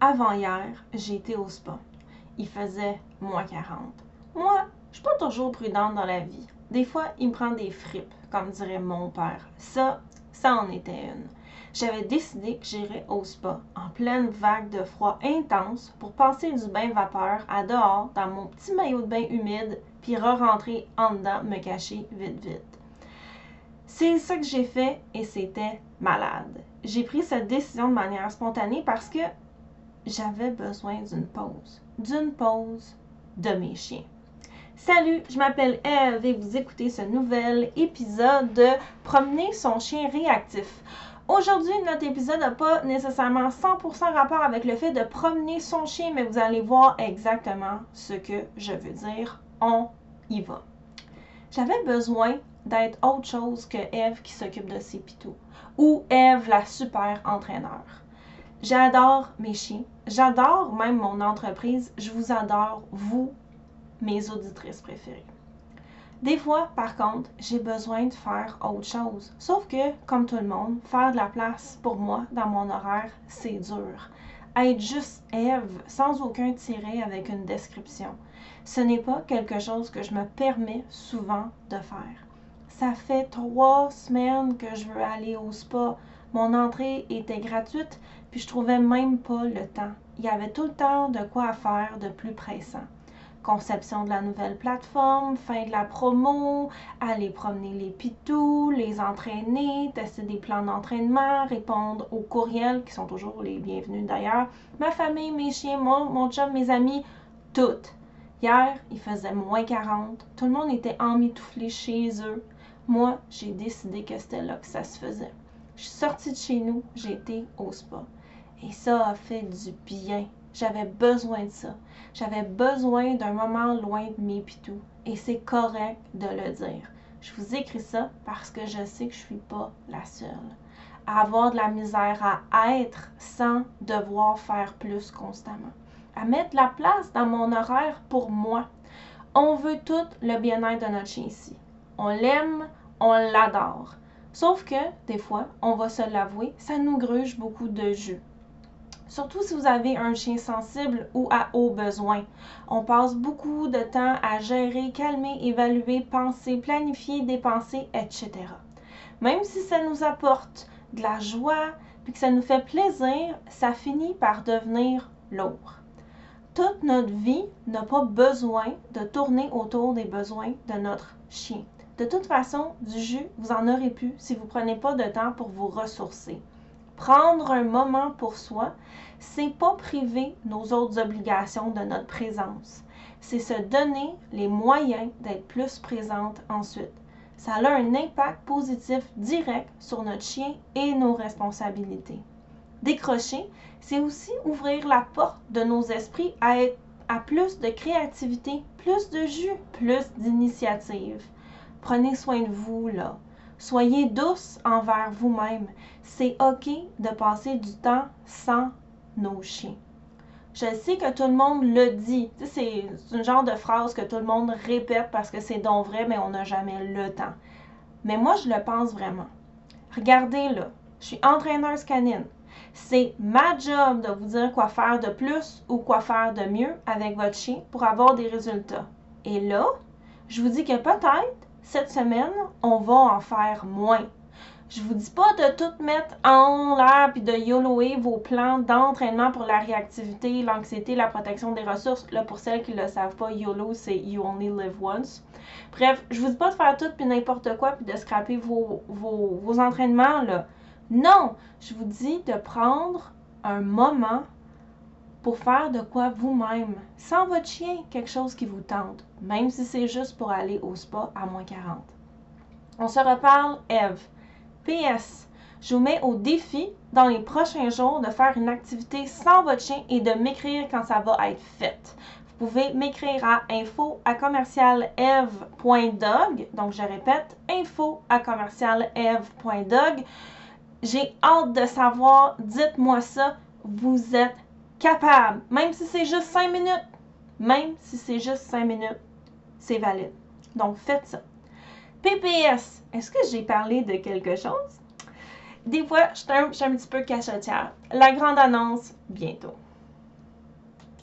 avant-hier, j'ai été au spa. Il faisait moins 40. Moi, je suis pas toujours prudente dans la vie. Des fois, il me prend des fripes, comme dirait mon père. Ça, ça en était une. J'avais décidé que j'irais au spa en pleine vague de froid intense pour passer du bain vapeur à dehors dans mon petit maillot de bain humide puis re-rentrer en dedans, me cacher vite vite. C'est ça que j'ai fait et c'était malade. J'ai pris cette décision de manière spontanée parce que j'avais besoin d'une pause. D'une pause de mes chiens. Salut, je m'appelle Eve et vous écoutez ce nouvel épisode de Promener son chien réactif. Aujourd'hui, notre épisode n'a pas nécessairement 100% rapport avec le fait de promener son chien, mais vous allez voir exactement ce que je veux dire. On y va. J'avais besoin d'être autre chose que Eve qui s'occupe de ses pitous ou Eve la super entraîneur. J'adore mes chiens, j'adore même mon entreprise, je vous adore, vous, mes auditrices préférées. Des fois, par contre, j'ai besoin de faire autre chose. Sauf que, comme tout le monde, faire de la place pour moi dans mon horaire, c'est dur. Être juste Eve, sans aucun tiret avec une description, ce n'est pas quelque chose que je me permets souvent de faire. Ça fait trois semaines que je veux aller au spa. Mon entrée était gratuite, puis je trouvais même pas le temps. Il y avait tout le temps de quoi faire de plus pressant conception de la nouvelle plateforme, fin de la promo, aller promener les pitous, les entraîner, tester des plans d'entraînement, répondre aux courriels qui sont toujours les bienvenus d'ailleurs, ma famille, mes chiens, mon, mon chum, mes amis, toutes. Hier, il faisait moins 40, tout le monde était emmitouflé chez eux. Moi, j'ai décidé que c'était là que ça se faisait. Je suis sortie de chez nous, j'ai été au spa. Et ça a fait du bien. J'avais besoin de ça. J'avais besoin d'un moment loin de mes pitous. Et c'est correct de le dire. Je vous écris ça parce que je sais que je suis pas la seule. À avoir de la misère à être sans devoir faire plus constamment. À mettre la place dans mon horaire pour moi. On veut tout le bien-être de notre chien ici. On l'aime, on l'adore. Sauf que, des fois, on va se l'avouer, ça nous gruge beaucoup de jus. Surtout si vous avez un chien sensible ou à haut besoin. On passe beaucoup de temps à gérer, calmer, évaluer, penser, planifier, dépenser, etc. Même si ça nous apporte de la joie, puis que ça nous fait plaisir, ça finit par devenir lourd. Toute notre vie n'a pas besoin de tourner autour des besoins de notre chien. De toute façon, du jus, vous en aurez plus si vous ne prenez pas de temps pour vous ressourcer. Prendre un moment pour soi, c'est pas priver nos autres obligations de notre présence. C'est se donner les moyens d'être plus présente ensuite. Ça a un impact positif direct sur notre chien et nos responsabilités. Décrocher, c'est aussi ouvrir la porte de nos esprits à, à plus de créativité, plus de jus, plus d'initiative. Prenez soin de vous, là. Soyez douce envers vous-même. C'est OK de passer du temps sans nos chiens. Je sais que tout le monde le dit. c'est une genre de phrase que tout le monde répète parce que c'est donc vrai, mais on n'a jamais le temps. Mais moi, je le pense vraiment. Regardez là, je suis entraîneuse canine. C'est ma job de vous dire quoi faire de plus ou quoi faire de mieux avec votre chien pour avoir des résultats. Et là, je vous dis que peut-être cette semaine, on va en faire moins. Je vous dis pas de tout mettre en l'air puis de yoloer vos plans d'entraînement pour la réactivité, l'anxiété, la protection des ressources. Là, pour celles qui ne le savent pas, YOLO, c'est You Only Live Once. Bref, je vous dis pas de faire tout puis n'importe quoi puis de scraper vos, vos, vos entraînements, là. Non! Je vous dis de prendre un moment pour faire de quoi vous-même, sans votre chien, quelque chose qui vous tente, même si c'est juste pour aller au spa à moins 40. On se reparle, Eve. PS, je vous mets au défi dans les prochains jours de faire une activité sans votre chien et de m'écrire quand ça va être fait. Vous pouvez m'écrire à info à commercialeve.dog. Donc, je répète, info à commercialeve.dog. J'ai hâte de savoir, dites-moi ça, vous êtes capable, même si c'est juste 5 minutes, même si c'est juste 5 minutes, c'est valide. Donc, faites ça. PPS, est-ce que j'ai parlé de quelque chose? Des fois, je suis un, petit peu cachetière. La grande annonce, bientôt.